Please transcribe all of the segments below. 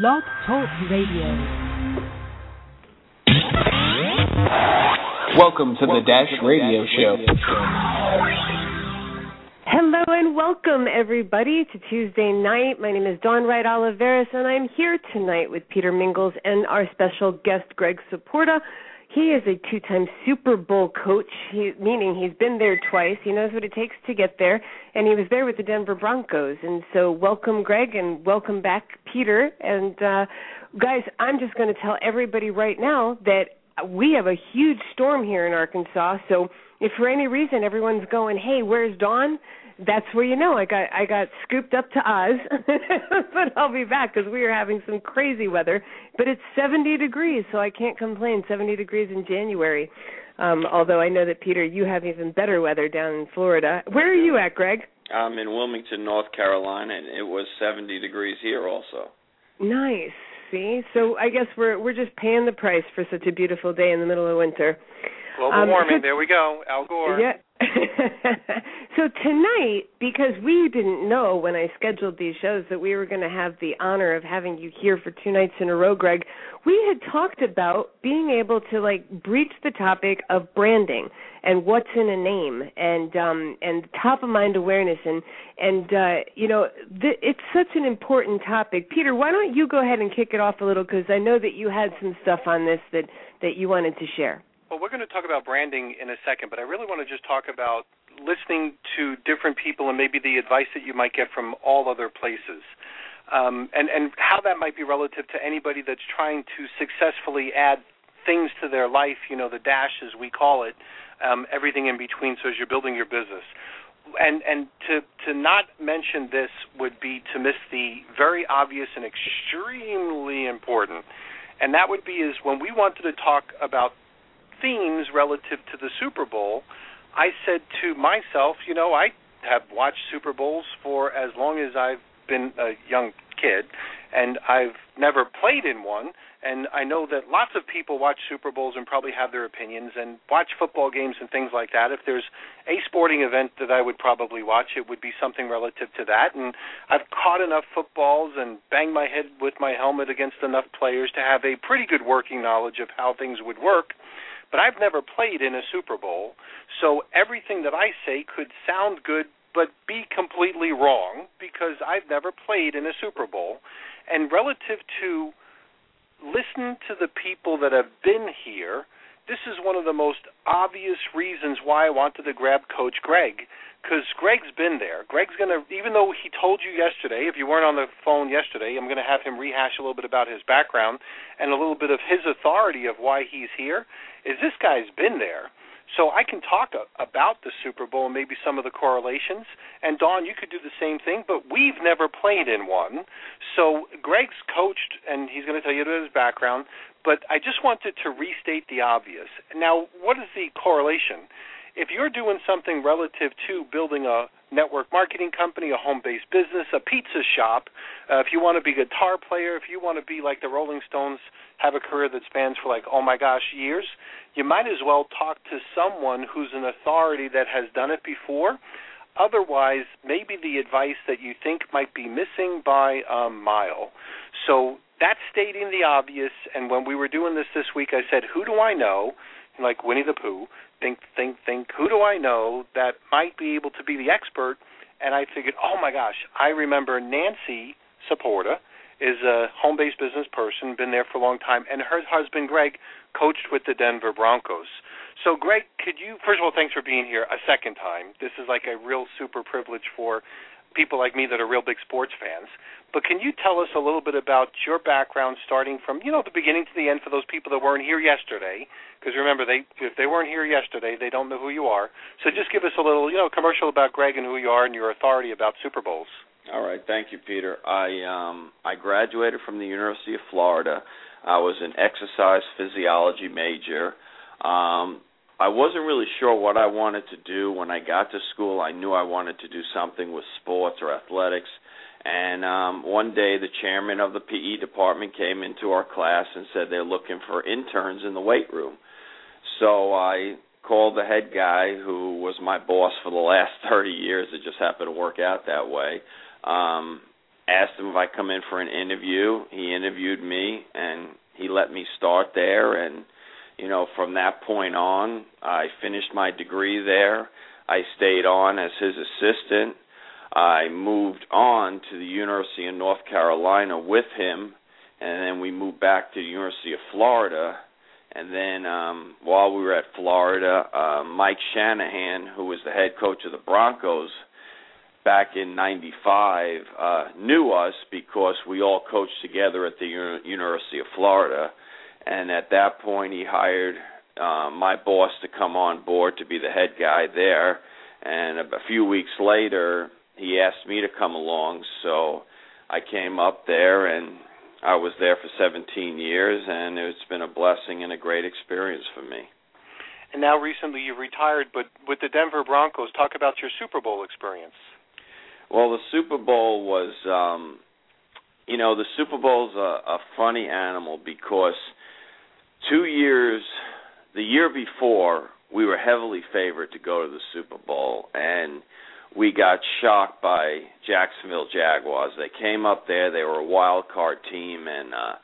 Blog Talk Radio. Welcome to the Dash Radio Show. Hello and welcome everybody to Tuesday night. My name is Dawn Wright Oliveris and I'm here tonight with Peter Mingles and our special guest Greg Saporta. He is a two-time Super Bowl coach, he, meaning he's been there twice. He knows what it takes to get there, and he was there with the Denver Broncos. And so, welcome, Greg, and welcome back, Peter. And uh, guys, I'm just going to tell everybody right now that we have a huge storm here in Arkansas. So, if for any reason everyone's going, "Hey, where's Dawn?" That's where you know I got I got scooped up to Oz, but I'll be back because we are having some crazy weather. But it's 70 degrees, so I can't complain. 70 degrees in January. Um, although I know that Peter, you have even better weather down in Florida. Where are you at, Greg? I'm in Wilmington, North Carolina, and it was 70 degrees here also. Nice. See, so I guess we're we're just paying the price for such a beautiful day in the middle of winter. Global Um, warming. so- there we go. Al Gore. Yeah. so tonight, because we didn't know when I scheduled these shows that we were going to have the honor of having you here for two nights in a row, Greg, we had talked about being able to like breach the topic of branding and what's in a name and um and top of mind awareness and and uh you know th- it's such an important topic. Peter, why don't you go ahead and kick it off a little because I know that you had some stuff on this that that you wanted to share. Well, we're going to talk about branding in a second, but I really want to just talk about listening to different people and maybe the advice that you might get from all other places. Um, and, and how that might be relative to anybody that's trying to successfully add things to their life, you know, the dash as we call it, um, everything in between so as you're building your business. And and to to not mention this would be to miss the very obvious and extremely important. And that would be is when we wanted to talk about themes relative to the Super Bowl, I said to myself, you know, I have watched Super Bowls for as long as I've been a young kid, and I've never played in one. And I know that lots of people watch Super Bowls and probably have their opinions and watch football games and things like that. If there's a sporting event that I would probably watch, it would be something relative to that. And I've caught enough footballs and banged my head with my helmet against enough players to have a pretty good working knowledge of how things would work but I've never played in a Super Bowl, so everything that I say could sound good but be completely wrong because I've never played in a Super Bowl. And relative to listen to the people that have been here, this is one of the most obvious reasons why I wanted to grab Coach Greg because Greg's been there. Greg's going to, even though he told you yesterday, if you weren't on the phone yesterday, I'm going to have him rehash a little bit about his background and a little bit of his authority of why he's here. Is this guy's been there? So I can talk a, about the Super Bowl and maybe some of the correlations. And Dawn, you could do the same thing, but we've never played in one. So Greg's coached, and he's going to tell you about his background. But I just wanted to restate the obvious. Now, what is the correlation? if you're doing something relative to building a network marketing company, a home-based business, a pizza shop, uh, if you want to be a guitar player, if you want to be like the Rolling Stones, have a career that spans for like oh my gosh years, you might as well talk to someone who's an authority that has done it before. Otherwise, maybe the advice that you think might be missing by a mile. So that's stating the obvious. And when we were doing this this week, I said, who do I know? Like Winnie the Pooh, think, think, think. Who do I know that might be able to be the expert? And I figured, oh my gosh, I remember Nancy Saporta is a home-based business person, been there for a long time, and her husband Greg coached with the Denver Broncos. So, Greg, could you first of all, thanks for being here a second time. This is like a real super privilege for people like me that are real big sports fans. But can you tell us a little bit about your background, starting from you know the beginning to the end, for those people that weren't here yesterday? Because remember, they if they weren't here yesterday, they don't know who you are. So just give us a little you know commercial about Greg and who you are and your authority about Super Bowls. All right, thank you, Peter. I um I graduated from the University of Florida. I was an exercise physiology major. Um I wasn't really sure what I wanted to do when I got to school. I knew I wanted to do something with sports or athletics. And um one day the chairman of the PE department came into our class and said they're looking for interns in the weight room. So I called the head guy who was my boss for the last 30 years. It just happened to work out that way. Um asked him if I come in for an interview. He interviewed me and he let me start there and you know from that point on I finished my degree there. I stayed on as his assistant. I moved on to the University of North Carolina with him and then we moved back to the University of Florida and then um while we were at Florida, uh Mike Shanahan, who was the head coach of the Broncos, back in 95 uh knew us because we all coached together at the U- University of Florida and at that point he hired uh, my boss to come on board to be the head guy there and a, few weeks later he asked me to come along so I came up there and I was there for 17 years and it's been a blessing and a great experience for me. And now recently you've retired, but with the Denver Broncos, talk about your Super Bowl experience. Well, the Super Bowl was, um, you know, the Super Bowl's a, a funny animal because two years, the year before, we were heavily favored to go to the Super Bowl, and we got shocked by Jacksonville Jaguars. They came up there; they were a wild card team, and uh,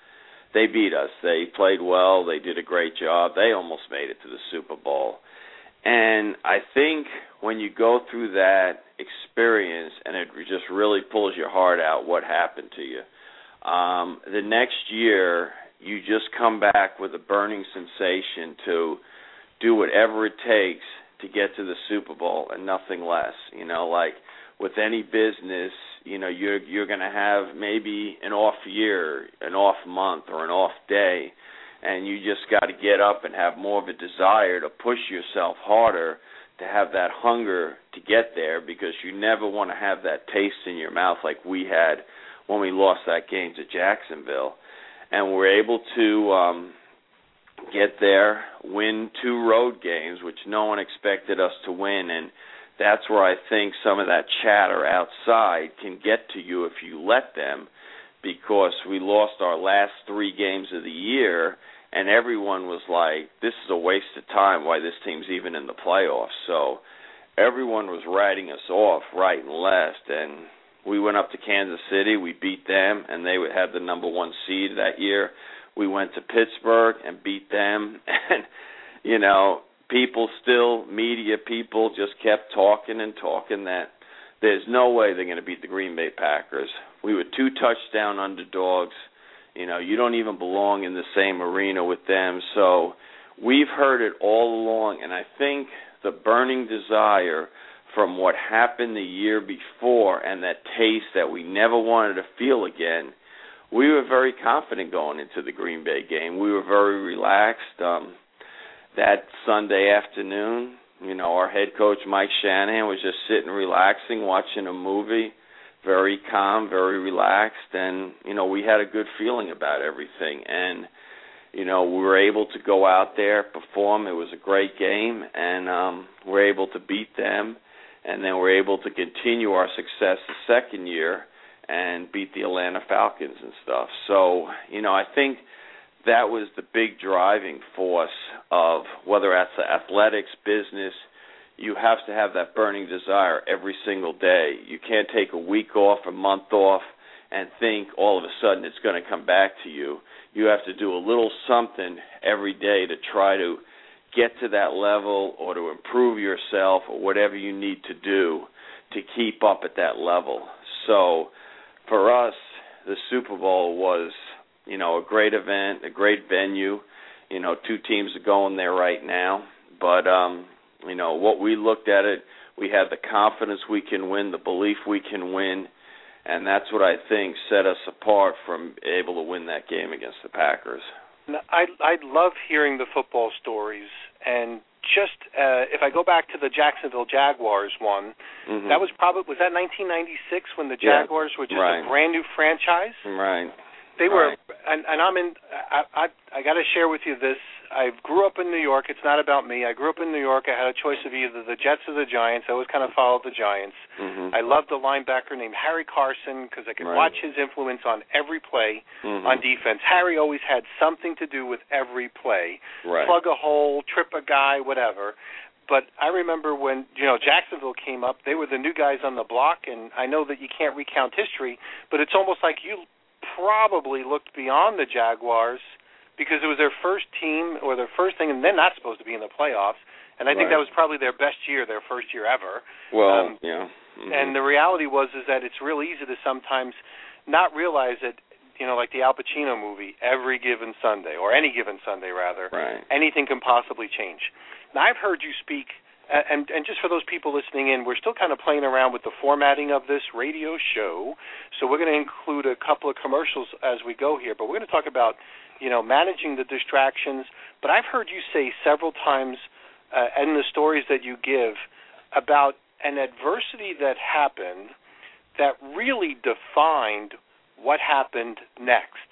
they beat us. They played well. They did a great job. They almost made it to the Super Bowl. And I think when you go through that experience and it just really pulls your heart out what happened to you. Um the next year you just come back with a burning sensation to do whatever it takes to get to the Super Bowl and nothing less. You know, like with any business, you know, you're you're going to have maybe an off year, an off month or an off day and you just got to get up and have more of a desire to push yourself harder to have that hunger to get there because you never want to have that taste in your mouth like we had when we lost that game to Jacksonville and we're able to um get there win two road games which no one expected us to win and that's where I think some of that chatter outside can get to you if you let them because we lost our last 3 games of the year and everyone was like, "This is a waste of time. Why this team's even in the playoffs?" So everyone was writing us off right and left, and we went up to Kansas City. We beat them, and they had the number one seed that year. We went to Pittsburgh and beat them, and you know, people still, media people, just kept talking and talking that there's no way they're going to beat the Green Bay Packers. We were two touchdown underdogs you know, you don't even belong in the same arena with them. So we've heard it all along, and I think the burning desire from what happened the year before and that taste that we never wanted to feel again, we were very confident going into the Green Bay game. We were very relaxed. Um, that Sunday afternoon, you know, our head coach Mike Shanahan was just sitting relaxing, watching a movie very calm, very relaxed, and you know we had a good feeling about everything. And you know we were able to go out there, perform. It was a great game, and um, we're able to beat them, and then we're able to continue our success the second year and beat the Atlanta Falcons and stuff. So you know I think that was the big driving force of whether that's the athletics, business you have to have that burning desire every single day. You can't take a week off, a month off, and think all of a sudden it's going to come back to you. You have to do a little something every day to try to get to that level or to improve yourself or whatever you need to do to keep up at that level. So for us, the Super Bowl was, you know, a great event, a great venue. You know, two teams are going there right now, but um you know, what we looked at it, we had the confidence we can win, the belief we can win, and that's what I think set us apart from able to win that game against the Packers. I I love hearing the football stories and just uh if I go back to the Jacksonville Jaguars one, mm-hmm. that was probably was that 1996 when the Jaguars yeah, were just right. a brand new franchise? Right. They were, right. and, and I'm in. I I, I got to share with you this. I grew up in New York. It's not about me. I grew up in New York. I had a choice of either the Jets or the Giants. I always kind of followed the Giants. Mm-hmm. I loved a linebacker named Harry Carson because I could right. watch his influence on every play mm-hmm. on defense. Harry always had something to do with every play. Right. Plug a hole, trip a guy, whatever. but I remember when you know Jacksonville came up, they were the new guys on the block, and I know that you can't recount history, but it's almost like you probably looked beyond the Jaguars because it was their first team or their first thing, and they're not supposed to be in the playoffs. And I think right. that was probably their best year, their first year ever. Well, um, yeah. Mm-hmm. And the reality was is that it's real easy to sometimes not realize that you know, like the Al Pacino movie, every given Sunday or any given Sunday rather, right. anything can possibly change. Now I've heard you speak and and just for those people listening in, we're still kind of playing around with the formatting of this radio show. So we're going to include a couple of commercials as we go here, but we're going to talk about, you know, managing the distractions. But I've heard you say several times uh, in the stories that you give about an adversity that happened that really defined what happened next.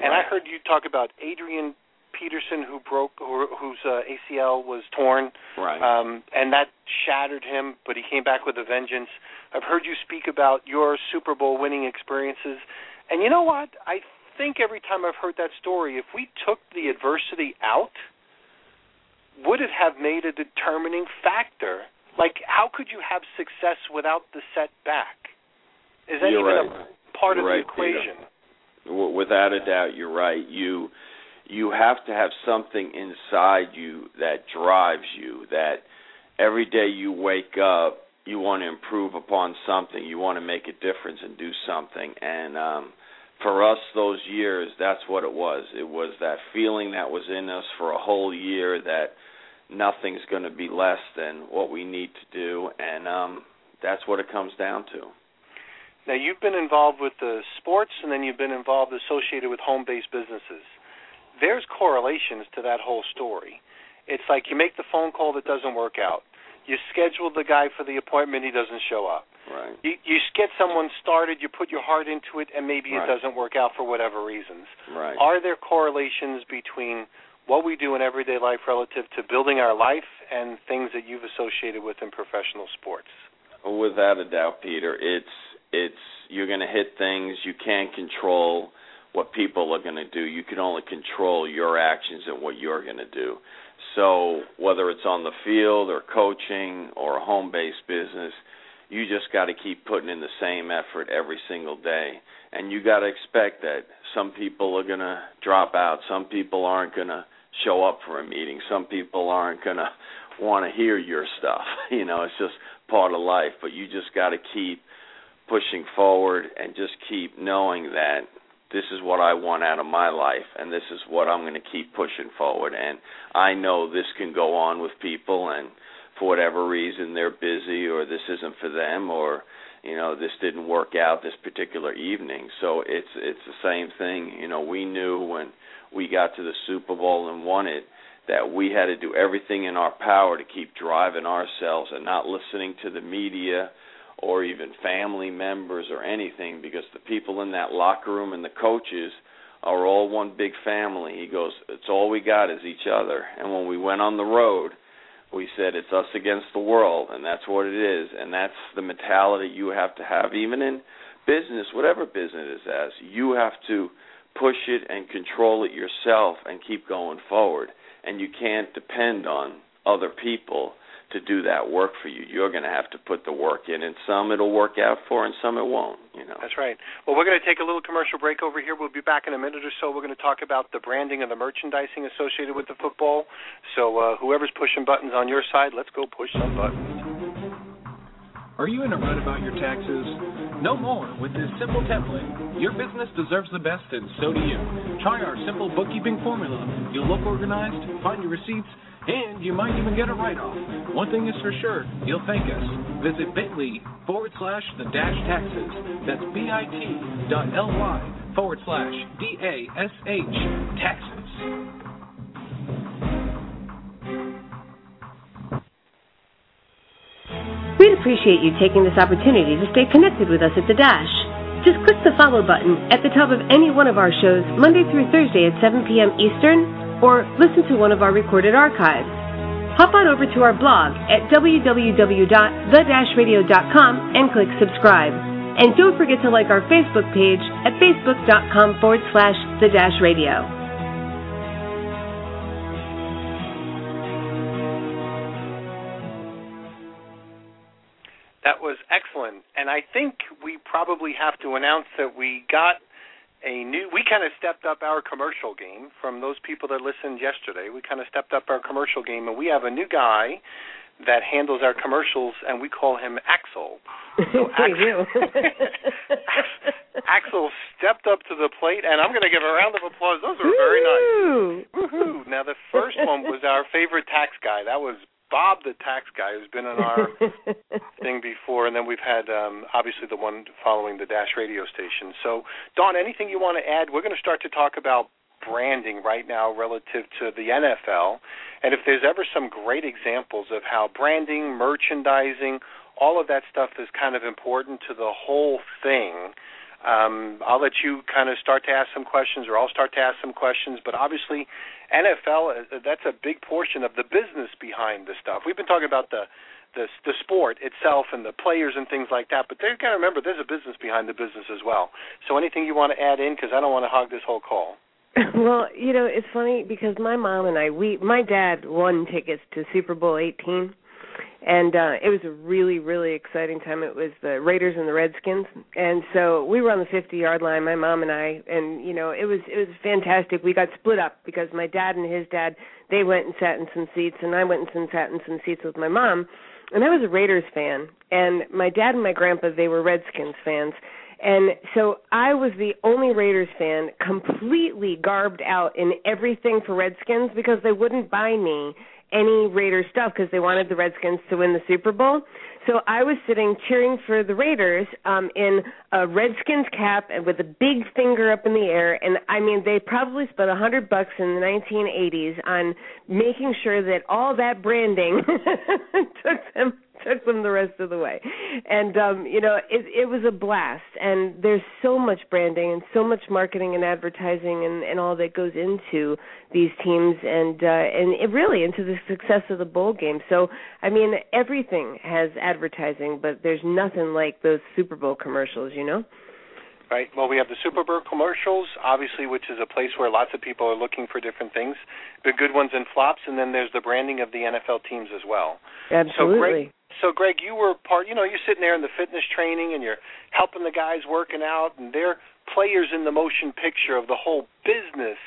And I heard you talk about Adrian Peterson, who broke, or whose uh, ACL was torn, right? Um, and that shattered him. But he came back with a vengeance. I've heard you speak about your Super Bowl winning experiences, and you know what? I think every time I've heard that story, if we took the adversity out, would it have made a determining factor? Like, how could you have success without the setback? Is that You're even right. a part You're of right, the equation? Peter. Without a doubt, you're right. You you have to have something inside you that drives you. That every day you wake up, you want to improve upon something. You want to make a difference and do something. And um, for us, those years, that's what it was. It was that feeling that was in us for a whole year that nothing's going to be less than what we need to do, and um, that's what it comes down to. Now you've been involved with the sports, and then you've been involved associated with home-based businesses. There's correlations to that whole story. It's like you make the phone call that doesn't work out. You schedule the guy for the appointment, he doesn't show up. Right. You you get someone started, you put your heart into it, and maybe right. it doesn't work out for whatever reasons. Right. Are there correlations between what we do in everyday life relative to building our life and things that you've associated with in professional sports? Without a doubt, Peter. It's it's you're going to hit things you can't control what people are going to do. You can only control your actions and what you're going to do. So whether it's on the field or coaching or a home-based business, you just got to keep putting in the same effort every single day. And you got to expect that some people are going to drop out. Some people aren't going to show up for a meeting. Some people aren't going to want to hear your stuff. You know, it's just part of life, but you just got to keep pushing forward and just keep knowing that this is what I want out of my life and this is what I'm going to keep pushing forward and I know this can go on with people and for whatever reason they're busy or this isn't for them or you know this didn't work out this particular evening so it's it's the same thing you know we knew when we got to the Super Bowl and won it that we had to do everything in our power to keep driving ourselves and not listening to the media or even family members or anything because the people in that locker room and the coaches are all one big family. He goes, It's all we got is each other. And when we went on the road, we said it's us against the world and that's what it is. And that's the mentality you have to have even in business whatever business it is as you have to push it and control it yourself and keep going forward. And you can't depend on other people to do that work for you. You're going to have to put the work in, and some it'll work out for, and some it won't. You know. That's right. Well, we're going to take a little commercial break over here. We'll be back in a minute or so. We're going to talk about the branding and the merchandising associated with the football. So, uh, whoever's pushing buttons on your side, let's go push some buttons. Are you in a rut about your taxes? No more. With this simple template, your business deserves the best, and so do you. Try our simple bookkeeping formula. You'll look organized, find your receipts and you might even get a write off. One thing is for sure, you'll thank us. Visit bit.ly forward slash the dash taxes. That's bit.ly forward slash D A S H taxes. We'd appreciate you taking this opportunity to stay connected with us at The Dash. Just click the follow button at the top of any one of our shows Monday through Thursday at 7 p.m. Eastern or listen to one of our recorded archives. Hop on over to our blog at www.the-radio.com and click subscribe. And don't forget to like our Facebook page at facebook.com forward slash the-radio. That was excellent. And I think we probably have to announce that we got a new we kind of stepped up our commercial game from those people that listened yesterday. We kind of stepped up our commercial game and we have a new guy that handles our commercials and we call him Axel. So Axel, Axel stepped up to the plate and I'm going to give a round of applause. Those are very nice. Woohoo. Now the first one was our favorite tax guy. That was Bob the tax guy who's been on our thing before, and then we've had um, obviously the one following the Dash radio station. So, Dawn, anything you want to add? We're going to start to talk about branding right now relative to the NFL, and if there's ever some great examples of how branding, merchandising, all of that stuff is kind of important to the whole thing. Um, I'll let you kind of start to ask some questions, or I'll start to ask some questions. But obviously, NFL uh, that's a big portion of the business behind the stuff. We've been talking about the the the sport itself and the players and things like that, but they've got to remember there's a business behind the business as well. So anything you want to add in because I don't want to hog this whole call. well, you know, it's funny because my mom and I we my dad won tickets to Super Bowl 18 and uh it was a really really exciting time. It was the raiders and the redskins. And so we were on the 50 yard line my mom and i. And you know it was it was fantastic. We got split up because my dad and his dad they went and sat in some seats and i went and sat in some seats with my mom. And i was a raiders fan. And my dad and my grandpa they were redskins fans. And so I was the only Raiders fan completely garbed out in everything for Redskins because they wouldn't buy me any Raiders stuff because they wanted the Redskins to win the Super Bowl. So I was sitting cheering for the Raiders um in a Redskins cap and with a big finger up in the air and I mean they probably spent a hundred bucks in the 1980s on making sure that all that branding took them took them the rest of the way. And um, you know, it it was a blast and there's so much branding and so much marketing and advertising and and all that goes into these teams and uh and it really into the success of the bowl game. So, I mean, everything has advertising, but there's nothing like those Super Bowl commercials, you know? Right. Well, we have the Super Bowl commercials, obviously, which is a place where lots of people are looking for different things, the good ones and flops, and then there's the branding of the NFL teams as well. Absolutely. So, Greg, so Greg, you were part. You know, you're sitting there in the fitness training, and you're helping the guys working out, and they're players in the motion picture of the whole business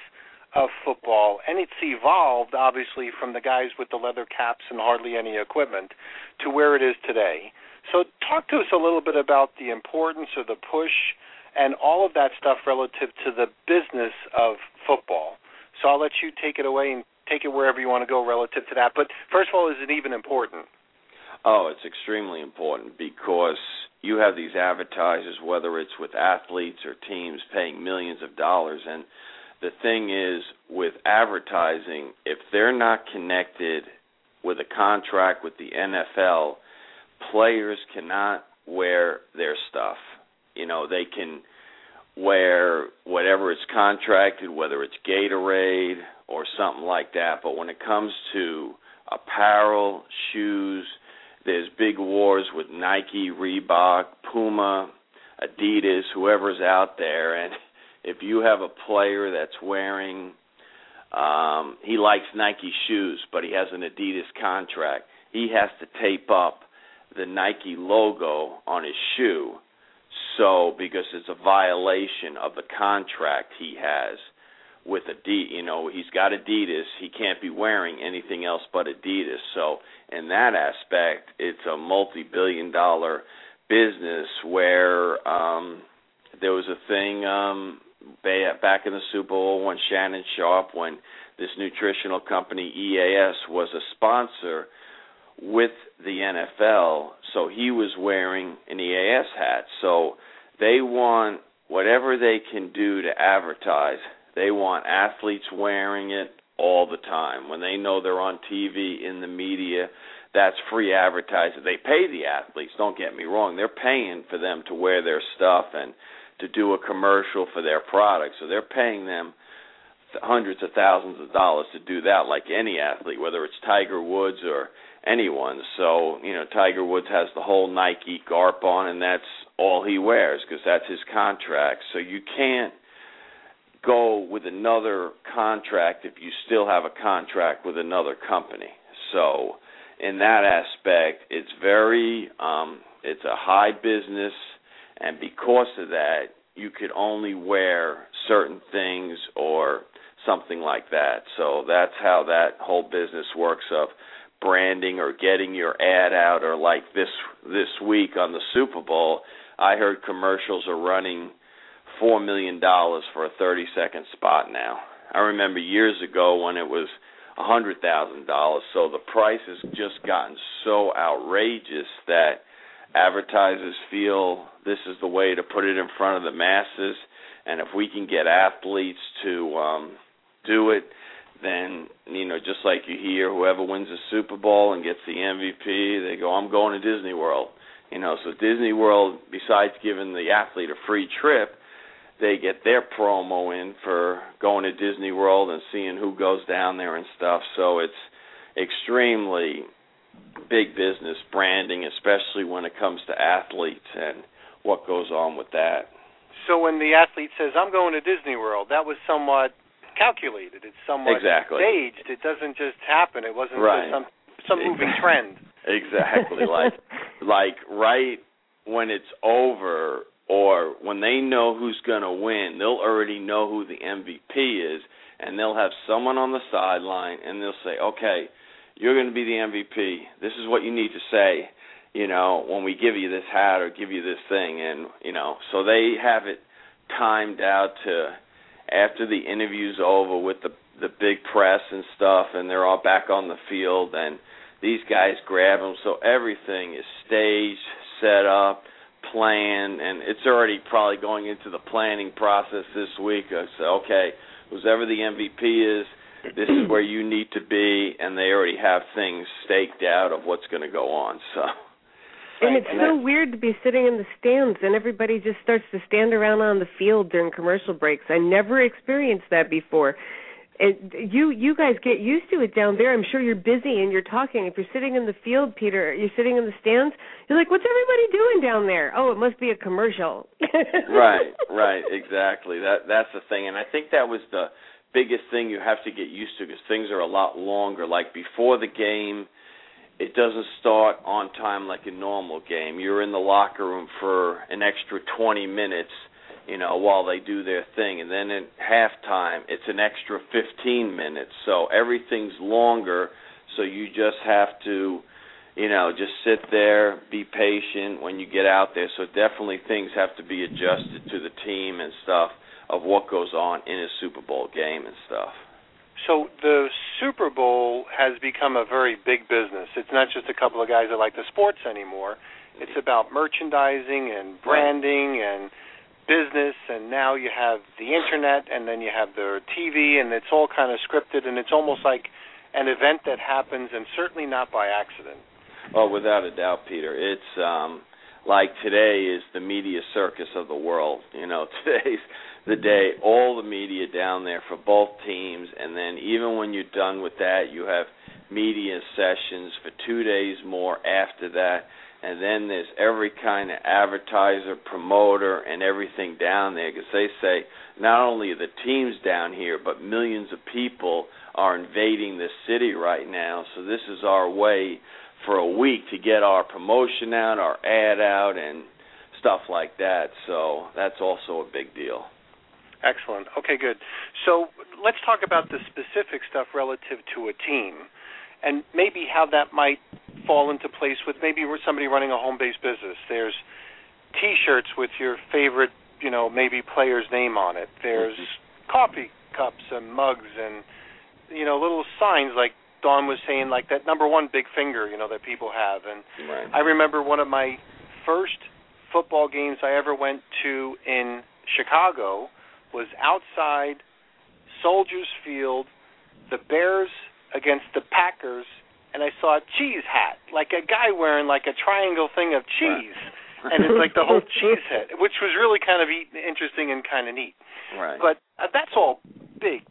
of football, and it's evolved obviously from the guys with the leather caps and hardly any equipment to where it is today. So, talk to us a little bit about the importance or the push and all of that stuff relative to the business of football. So I'll let you take it away and take it wherever you want to go relative to that. But first of all, is it even important? Oh, it's extremely important because you have these advertisers, whether it's with athletes or teams, paying millions of dollars. And the thing is, with advertising, if they're not connected with a contract with the NFL, players cannot wear their stuff you know they can wear whatever it's contracted, whether it's Gatorade or something like that. But when it comes to apparel, shoes, there's big wars with Nike, Reebok, Puma, Adidas, whoever's out there, and if you have a player that's wearing um he likes Nike shoes but he has an Adidas contract he has to tape up the Nike logo on his shoe. So because it's a violation of the contract he has with Adidas, you know, he's got Adidas, he can't be wearing anything else but Adidas. So in that aspect, it's a multi-billion dollar business where um there was a thing um back in the Super Bowl when Shannon Sharpe when this nutritional company EAS was a sponsor with the NFL, so he was wearing an EAS hat. So they want whatever they can do to advertise. They want athletes wearing it all the time. When they know they're on TV in the media, that's free advertising. They pay the athletes, don't get me wrong. They're paying for them to wear their stuff and to do a commercial for their product. So they're paying them hundreds of thousands of dollars to do that like any athlete, whether it's Tiger Woods or anyone. So, you know, Tiger Woods has the whole Nike garp on and that's all he wears because that's his contract. So you can't go with another contract if you still have a contract with another company. So in that aspect, it's very um it's a high business, and because of that, you could only wear certain things or something like that. So that's how that whole business works of branding or getting your ad out or like this this week on the Super Bowl, I heard commercials are running 4 million dollars for a 30 second spot now. I remember years ago when it was a hundred thousand dollars. So the price has just gotten so outrageous that advertisers feel this is the way to put it in front of the masses. And if we can get athletes to um, do it, then you know, just like you hear, whoever wins the Super Bowl and gets the MVP, they go, "I'm going to Disney World." You know, so Disney World, besides giving the athlete a free trip, they get their promo in for going to Disney World and seeing who goes down there and stuff. So it's extremely big business branding, especially when it comes to athletes and what goes on with that. So when the athlete says, "I'm going to Disney World," that was somewhat calculated. It's somewhat exactly. staged. It doesn't just happen. It wasn't right. some some moving trend. Exactly. like like right when it's over or when they know who's going to win, they'll already know who the MVP is, and they'll have someone on the sideline, and they'll say, "Okay, you're going to be the MVP. This is what you need to say." You know, when we give you this hat or give you this thing, and you know, so they have it timed out to after the interview's over with the the big press and stuff, and they're all back on the field, and these guys grab them. So everything is staged, set up plan, and it's already probably going into the planning process this week. I say, okay, whoever the MVP is, this is where you need to be, and they already have things staked out of what's going to go on. So. And it's so weird to be sitting in the stands and everybody just starts to stand around on the field during commercial breaks. I never experienced that before it, you you guys get used to it down there. I'm sure you're busy and you're talking. If you're sitting in the field, Peter, you're sitting in the stands. You're like, "What's everybody doing down there?" Oh, it must be a commercial. right, right, exactly. That that's the thing, and I think that was the biggest thing you have to get used to because things are a lot longer. Like before the game, it doesn't start on time like a normal game. You're in the locker room for an extra 20 minutes you know, while they do their thing. And then at halftime, it's an extra 15 minutes. So everything's longer. So you just have to, you know, just sit there, be patient when you get out there. So definitely things have to be adjusted to the team and stuff of what goes on in a Super Bowl game and stuff. So the Super Bowl has become a very big business. It's not just a couple of guys that like the sports anymore. It's about merchandising and branding and business and now you have the internet and then you have the TV and it's all kind of scripted and it's almost like an event that happens and certainly not by accident. Oh, without a doubt, Peter. It's um like today is the media circus of the world. You know, today's the day all the media down there for both teams and then even when you're done with that, you have media sessions for 2 days more after that and then there's every kind of advertiser, promoter, and everything down there because they say not only the teams down here, but millions of people are invading the city right now. So this is our way for a week to get our promotion out, our ad out, and stuff like that. So that's also a big deal. Excellent. Okay, good. So let's talk about the specific stuff relative to a team and maybe how that might fall into place with maybe somebody running a home-based business. There's T-shirts with your favorite, you know, maybe player's name on it. There's mm-hmm. coffee cups and mugs and you know little signs like Dawn was saying, like that number one big finger, you know, that people have. And right. I remember one of my first football games I ever went to in Chicago was outside Soldiers Field. The Bears against the Packers, and I saw a cheese hat, like a guy wearing like a triangle thing of cheese, right. and it's like the whole cheese head, which was really kind of interesting and kind of neat. Right. But uh, that's all big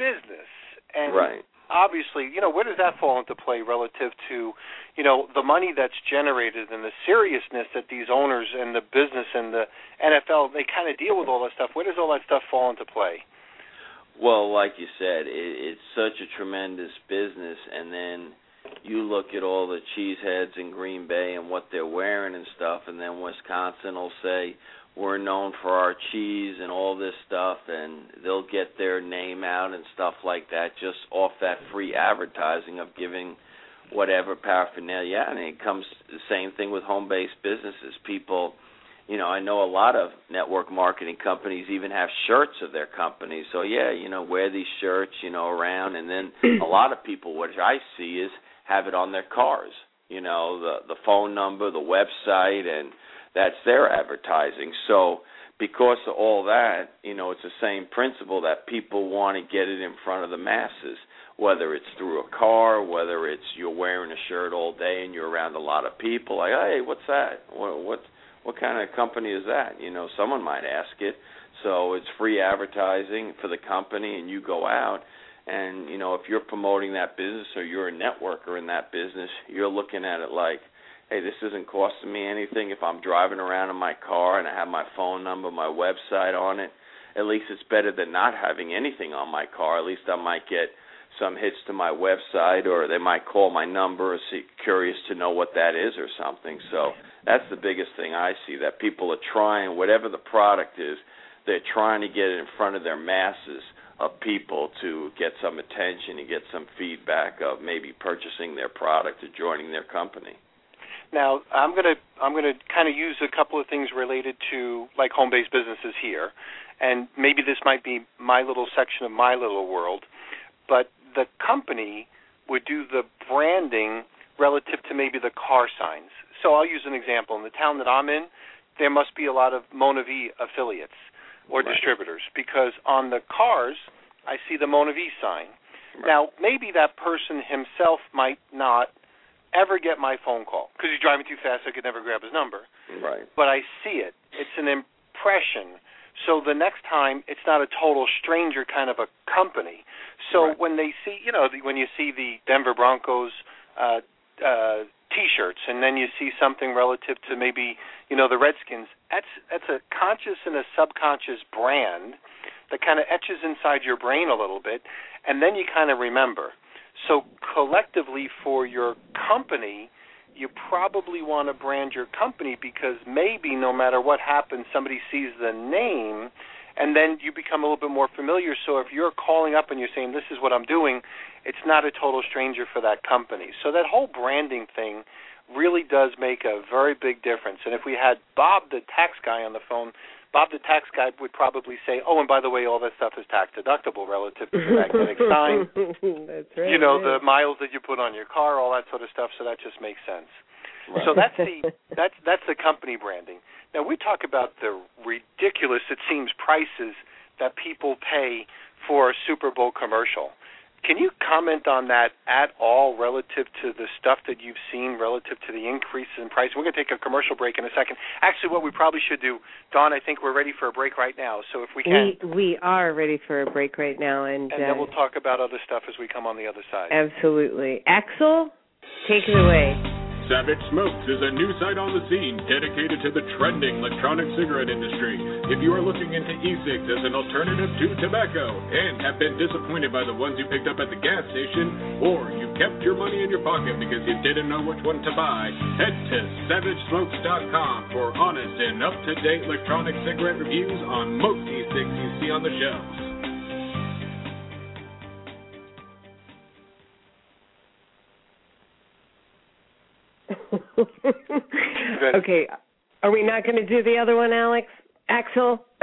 business, and right. obviously, you know, where does that fall into play relative to, you know, the money that's generated and the seriousness that these owners and the business and the NFL they kind of deal with all that stuff. Where does all that stuff fall into play? Well, like you said, it, it's such a tremendous business, and then you look at all the cheeseheads in Green Bay and what they're wearing and stuff, and then Wisconsin will say we're known for our cheese and all this stuff, and they'll get their name out and stuff like that just off that free advertising of giving whatever paraphernalia. And it comes the same thing with home-based businesses. People, you know, I know a lot of network marketing companies even have shirts of their companies. So yeah, you know, wear these shirts, you know, around, and then a lot of people, what I see is have it on their cars. You know, the the phone number, the website, and that's their advertising. So because of all that, you know, it's the same principle that people want to get it in front of the masses, whether it's through a car, whether it's you're wearing a shirt all day and you're around a lot of people, like, hey, what's that? What what what kind of company is that? You know, someone might ask it. So it's free advertising for the company, and you go out and you know, if you're promoting that business or you're a networker in that business, you're looking at it like, hey, this isn't costing me anything if I'm driving around in my car and I have my phone number, my website on it. At least it's better than not having anything on my car. At least I might get some hits to my website or they might call my number or see curious to know what that is or something. So that's the biggest thing I see that people are trying whatever the product is, they're trying to get it in front of their masses of people to get some attention and get some feedback of maybe purchasing their product or joining their company. Now, I'm going to I'm to kind of use a couple of things related to like home-based businesses here, and maybe this might be my little section of my little world, but the company would do the branding relative to maybe the car signs. So I'll use an example. In the town that I'm in, there must be a lot of MonaVie affiliates or right. distributors because on the cars I see the MonaVie sign. Right. Now, maybe that person himself might not ever get my phone call because he's driving too fast. So I could never grab his number. Right. But I see it. It's an impression. So the next time, it's not a total stranger kind of a company. So right. when they see, you know, when you see the Denver Broncos uh, uh, T-shirts, and then you see something relative to maybe, you know, the Redskins. That's that's a conscious and a subconscious brand that kind of etches inside your brain a little bit, and then you kind of remember. So collectively, for your company, you probably want to brand your company because maybe no matter what happens, somebody sees the name and then you become a little bit more familiar. So if you're calling up and you're saying, This is what I'm doing, it's not a total stranger for that company. So that whole branding thing really does make a very big difference. And if we had Bob, the tax guy, on the phone, Bob, the tax guy, would probably say, "Oh, and by the way, all that stuff is tax deductible relative to the magnetic sign. That's right. You know, the miles that you put on your car, all that sort of stuff. So that just makes sense. Right. So that's the that's that's the company branding. Now we talk about the ridiculous, it seems, prices that people pay for a Super Bowl commercial. Can you comment on that at all relative to the stuff that you've seen relative to the increases in price? We're going to take a commercial break in a second. Actually, what we probably should do, Dawn, I think we're ready for a break right now. So if we can, we we are ready for a break right now, and and uh, then we'll talk about other stuff as we come on the other side. absolutely, Axel, take it away. Savage Smokes is a new site on the scene dedicated to the trending electronic cigarette industry. If you are looking into e-cigs as an alternative to tobacco and have been disappointed by the ones you picked up at the gas station, or you kept your money in your pocket because you didn't know which one to buy, head to SavageSmokes.com for honest and up-to-date electronic cigarette reviews on most e-cigs you see on the shelves. Okay, are we not going to do the other one, Alex? Axel?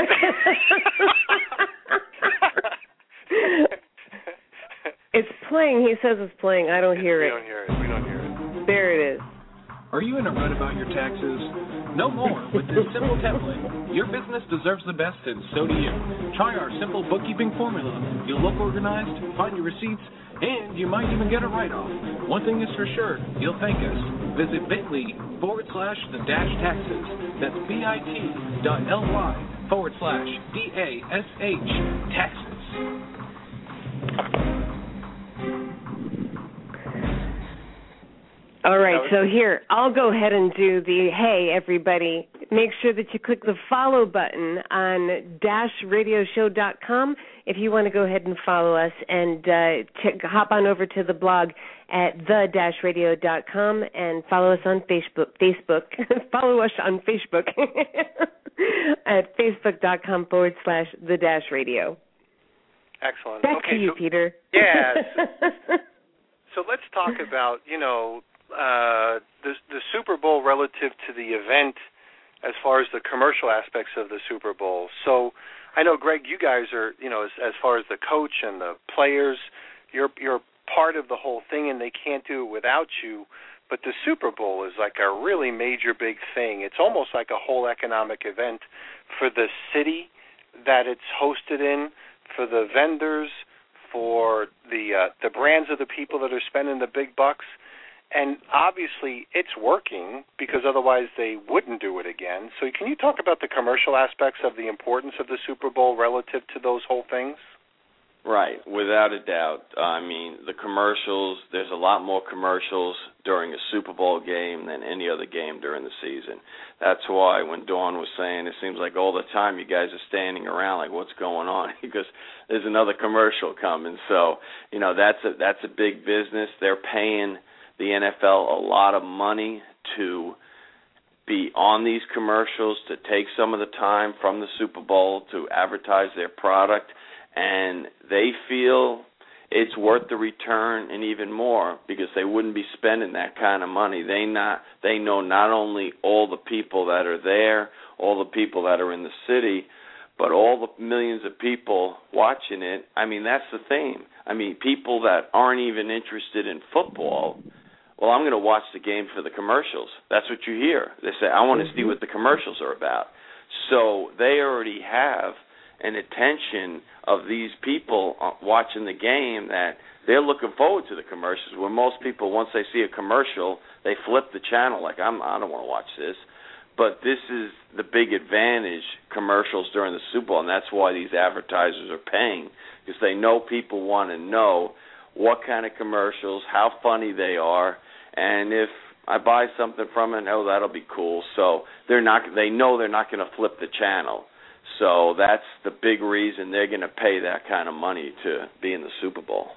it's playing. He says it's playing. I don't hear we it. don't hear it. We don't hear it. There it is. Are you in a rut about your taxes? No more. With this simple template, your business deserves the best, and so do you. Try our simple bookkeeping formula. You'll look organized, find your receipts, and you might even get a write-off. One thing is for sure, you'll thank us. Visit bit.ly forward slash the dash taxes. That's bit.ly forward slash D-A-S-H taxes. All right, so here, I'll go ahead and do the hey, everybody. make sure that you click the follow button on dashradioshow.com if you want to go ahead and follow us and uh, check, hop on over to the blog at the-radio.com and follow us on Facebook. Facebook. follow us on Facebook at facebook.com forward slash the dash radio. Excellent. Back okay, to you, so, Peter. Yes. so let's talk about you know uh, the the Super Bowl relative to the event as far as the commercial aspects of the Super Bowl. So I know Greg, you guys are you know as as far as the coach and the players, you're you're part of the whole thing, and they can't do it without you. But the Super Bowl is like a really major big thing. It's almost like a whole economic event for the city that it's hosted in, for the vendors, for the uh, the brands of the people that are spending the big bucks. And obviously, it's working because otherwise they wouldn't do it again. So, can you talk about the commercial aspects of the importance of the Super Bowl relative to those whole things? Right, without a doubt. I mean, the commercials, there's a lot more commercials during a Super Bowl game than any other game during the season. That's why when Dawn was saying it seems like all the time you guys are standing around like what's going on because there's another commercial coming. So, you know, that's a that's a big business. They're paying the NFL a lot of money to be on these commercials, to take some of the time from the Super Bowl to advertise their product and they feel it's worth the return and even more because they wouldn't be spending that kind of money. They not they know not only all the people that are there, all the people that are in the city, but all the millions of people watching it. I mean, that's the thing. I mean, people that aren't even interested in football, well, I'm going to watch the game for the commercials. That's what you hear. They say, I want to see what the commercials are about. So they already have an attention of these people uh, watching the game that they're looking forward to the commercials. Where most people, once they see a commercial, they flip the channel like I'm I don't want to watch this. But this is the big advantage commercials during the Super Bowl, and that's why these advertisers are paying because they know people want to know what kind of commercials, how funny they are, and if I buy something from it, oh, that'll be cool. So they're not. They know they're not going to flip the channel. So that's the big reason they're going to pay that kind of money to be in the Super Bowl.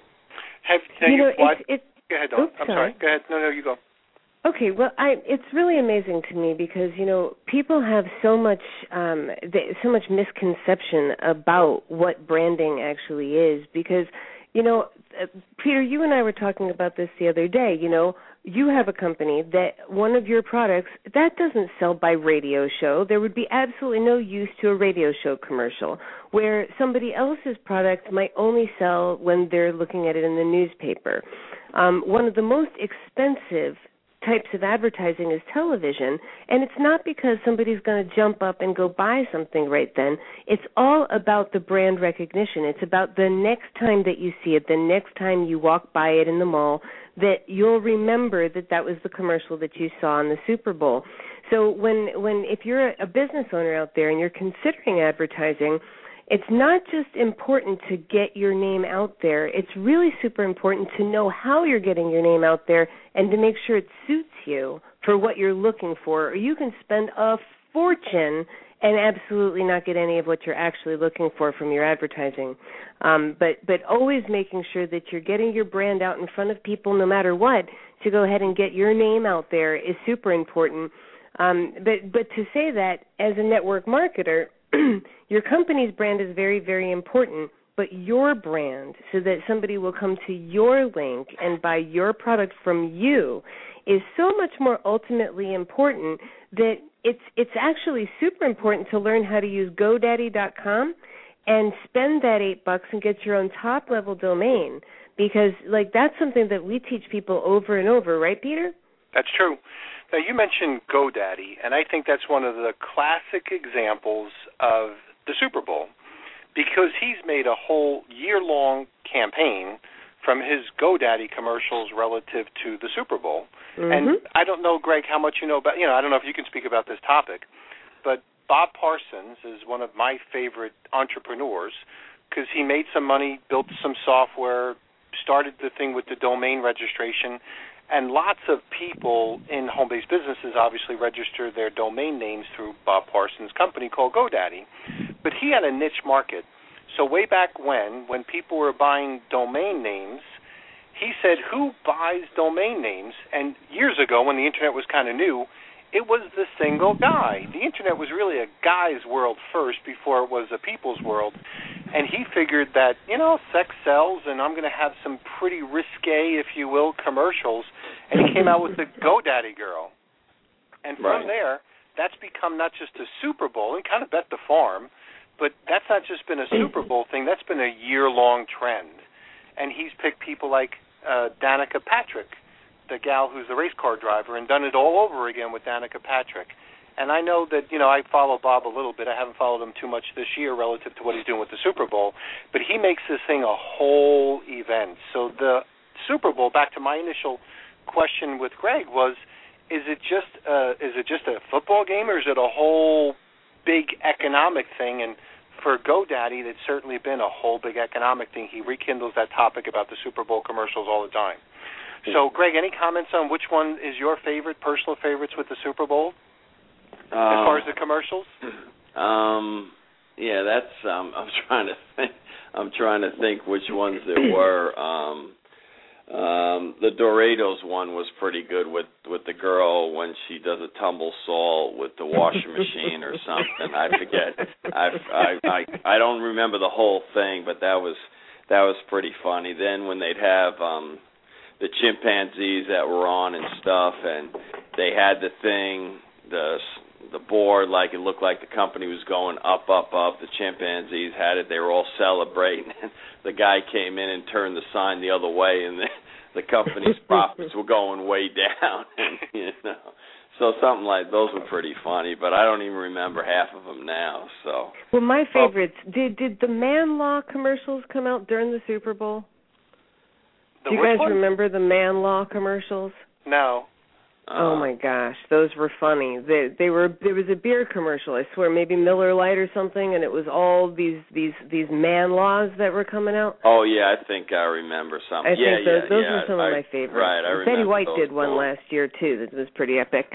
Have, have you you know, watched, it's, it's, go ahead, Dawn. oops, I'm sorry. sorry. Go ahead. No, no, you go. Okay, well, I it's really amazing to me because you know people have so much um they, so much misconception about what branding actually is because you know uh, Peter, you and I were talking about this the other day. You know, you have a company that one of your products that doesn't sell by radio show. There would be absolutely no use to a radio show commercial where somebody else's product might only sell when they're looking at it in the newspaper. Um, one of the most expensive types of advertising is television and it's not because somebody's going to jump up and go buy something right then. It's all about the brand recognition. It's about the next time that you see it the next time you walk by it in the mall that you'll remember that that was the commercial that you saw in the Super Bowl. So when when if you're a business owner out there and you're considering advertising it's not just important to get your name out there. It's really super important to know how you're getting your name out there and to make sure it suits you for what you're looking for. Or you can spend a fortune and absolutely not get any of what you're actually looking for from your advertising. Um, but but always making sure that you're getting your brand out in front of people, no matter what, to go ahead and get your name out there is super important. Um, but but to say that as a network marketer, your company's brand is very, very important, but your brand, so that somebody will come to your link and buy your product from you, is so much more ultimately important that it's it's actually super important to learn how to use GoDaddy.com and spend that eight bucks and get your own top level domain because like that's something that we teach people over and over, right, Peter? That's true. Now you mentioned GoDaddy, and I think that's one of the classic examples of the Super Bowl because he's made a whole year-long campaign from his GoDaddy commercials relative to the Super Bowl. Mm-hmm. And I don't know, Greg, how much you know about. You know, I don't know if you can speak about this topic, but Bob Parsons is one of my favorite entrepreneurs because he made some money, built some software, started the thing with the domain registration, And lots of people in home based businesses obviously register their domain names through Bob Parsons' company called GoDaddy. But he had a niche market. So, way back when, when people were buying domain names, he said, Who buys domain names? And years ago, when the internet was kind of new, it was the single guy. The internet was really a guy's world first before it was a people's world. And he figured that, you know, sex sells and I'm going to have some pretty risque, if you will, commercials. And he came out with the GoDaddy Girl. And from Right. there, that's become not just a Super Bowl and kind of bet the farm, but that's not just been a Super Bowl thing, that's been a year long trend. And he's picked people like uh, Danica Patrick, the gal who's the race car driver, and done it all over again with Danica Patrick. And I know that you know I follow Bob a little bit. I haven't followed him too much this year relative to what he's doing with the Super Bowl, but he makes this thing a whole event. So the Super Bowl, back to my initial question with Greg, was: Is it just uh, is it just a football game, or is it a whole big economic thing? And for GoDaddy, it's certainly been a whole big economic thing. He rekindles that topic about the Super Bowl commercials all the time. So, Greg, any comments on which one is your favorite, personal favorites with the Super Bowl as far as the commercials? Um, yeah, that's. Um, I'm trying to think. I'm trying to think which ones there were. Um, um, the Doritos one was pretty good with with the girl when she does a tumble salt with the washing machine or something. I forget. I I I I don't remember the whole thing, but that was that was pretty funny. Then when they'd have um the chimpanzees that were on and stuff, and they had the thing, the the board, like it looked like the company was going up, up, up. The chimpanzees had it; they were all celebrating. And the guy came in and turned the sign the other way, and the the company's profits were going way down. And you know, so something like those were pretty funny, but I don't even remember half of them now. So Well, my oh. favorites did did the Man Law commercials come out during the Super Bowl? The Do you guys one? remember the Man Law commercials? No. oh uh, my gosh, those were funny. They they were there was a beer commercial, I swear, maybe Miller Lite or something, and it was all these these these man laws that were coming out. Oh yeah, I think I remember something. I yeah, think those yeah, those yeah. were some I, of my favorites. Right, I remember Betty White those did one both. last year too that was pretty epic.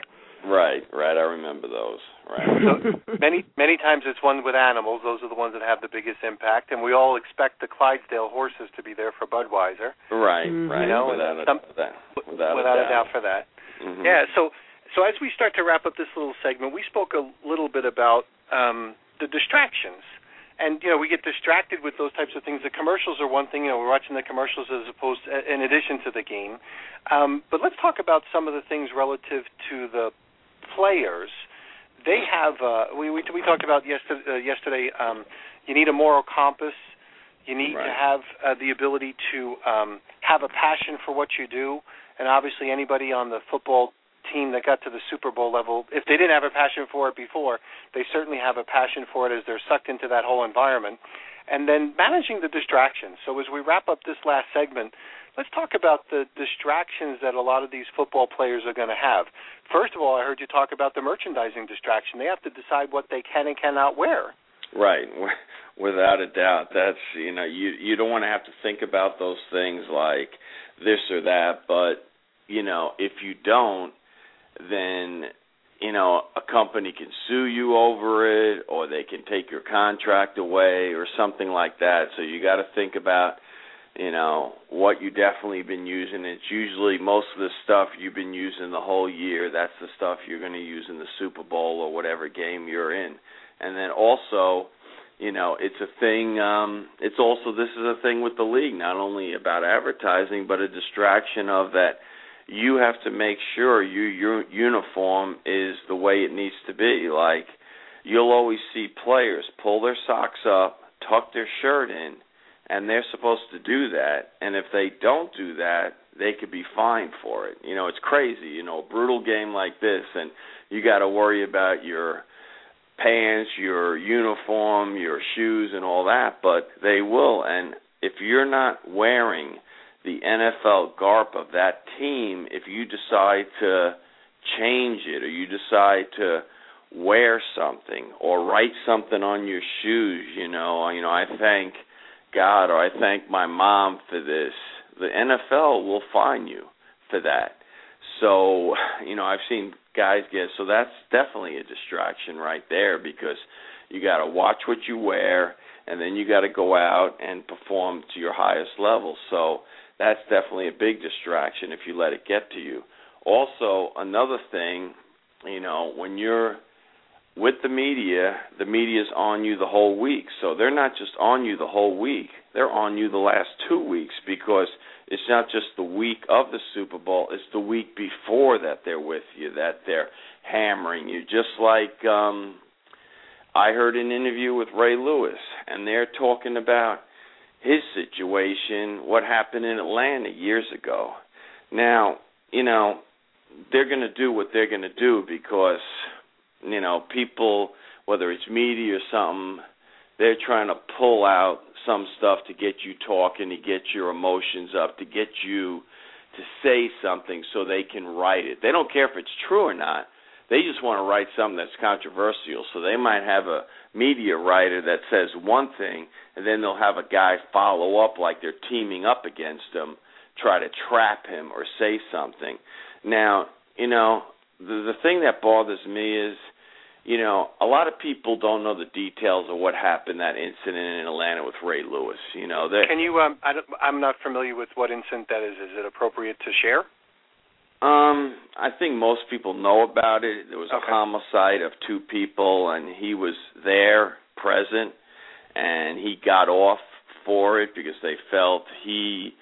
Right, right. I remember those. Right. So many many times it's one with animals. Those are the ones that have the biggest impact, and we all expect the Clydesdale horses to be there for Budweiser, right, Mhm. right. You know, without, a, some- that, without, without a a doubt for that. Mhm. Yeah. So so as we start to wrap up this little segment, we spoke a little bit about um, the distractions. And you know we get distracted with those types of things. The commercials are one thing. You know we're watching the commercials as opposed to, in addition to the game. Um, but let's talk about some of the things relative to the players. They have uh, we, we we talked about yesterday. Uh, yesterday um, you need a moral compass. You need to have uh, the ability to um, have a passion for what you do. And obviously, anybody on the football team that got to the Super Bowl level, if they didn't have a passion for it before, they certainly have a passion for it as they're sucked into that whole environment. And then managing the distractions. So as we wrap up this last segment, let's talk about the distractions that a lot of these football players are going to have. First of all, I heard you talk about the merchandising distraction. They have to decide what they can and cannot wear. Right. Without a doubt, that's you know you you don't want to have to think about those things like this or that, but you know if you don't, then you know a company can sue you over it, or they can take your contract away, or something like that. So you got to think about you know what you definitely been using. It's usually most of the stuff you've been using the whole year. That's the stuff you're going to use in the Super Bowl or whatever game you're in. And then also, you know, it's a thing um it's also this is a thing with the league, not only about advertising, but a distraction of that you have to make sure you, your uniform is the way it needs to be. Like you'll always see players pull their socks up, tuck their shirt in, and they're supposed to do that. And if they don't do that, they could be fined for it. You know, it's crazy. You know, a brutal game like this, and you got to worry about your pants, your uniform, your shoes, and all that. But they will. And if you're not wearing the NFL garb of that team, if you decide to change it or you decide to wear something or write something on your shoes, you know, you know, I thank God or I thank my mom for this. The NFL will fine you for that. So, you know, I've seen guys get so that's definitely a distraction right there because you got to watch what you wear and then you got to go out and perform to your highest level. So, that's definitely a big distraction if you let it get to you. Also, another thing, you know, when you're with the media, the media's on you the whole week. So they're not just on you the whole week. They're on you the last 2 weeks because it's not just the week of the Super Bowl, it's the week before that they're with you, that they're hammering you. Just like um I heard an interview with Ray Lewis and they're talking about his situation, what happened in Atlanta years ago. Now, you know, they're going to do what they're going to do because, you know, people, whether it's media or something, they're trying to pull out some stuff to get you talking, to get your emotions up, to get you to say something so they can write it. They don't care if it's true or not. They just want to write something that's controversial. So they might have a media writer that says one thing, and then they'll have a guy follow up like they're teaming up against him, try to trap him or say something. Now, you know, the the thing that bothers me is, you know, a lot of people don't know the details of what happened that incident in Atlanta with Ray Lewis. You know, that Can you um I don't, I'm not familiar with what incident that is. Is it appropriate to share? Um, I think most people know about it. There was Okay. a homicide of two people, and he was there, present, and he got off for it because they felt he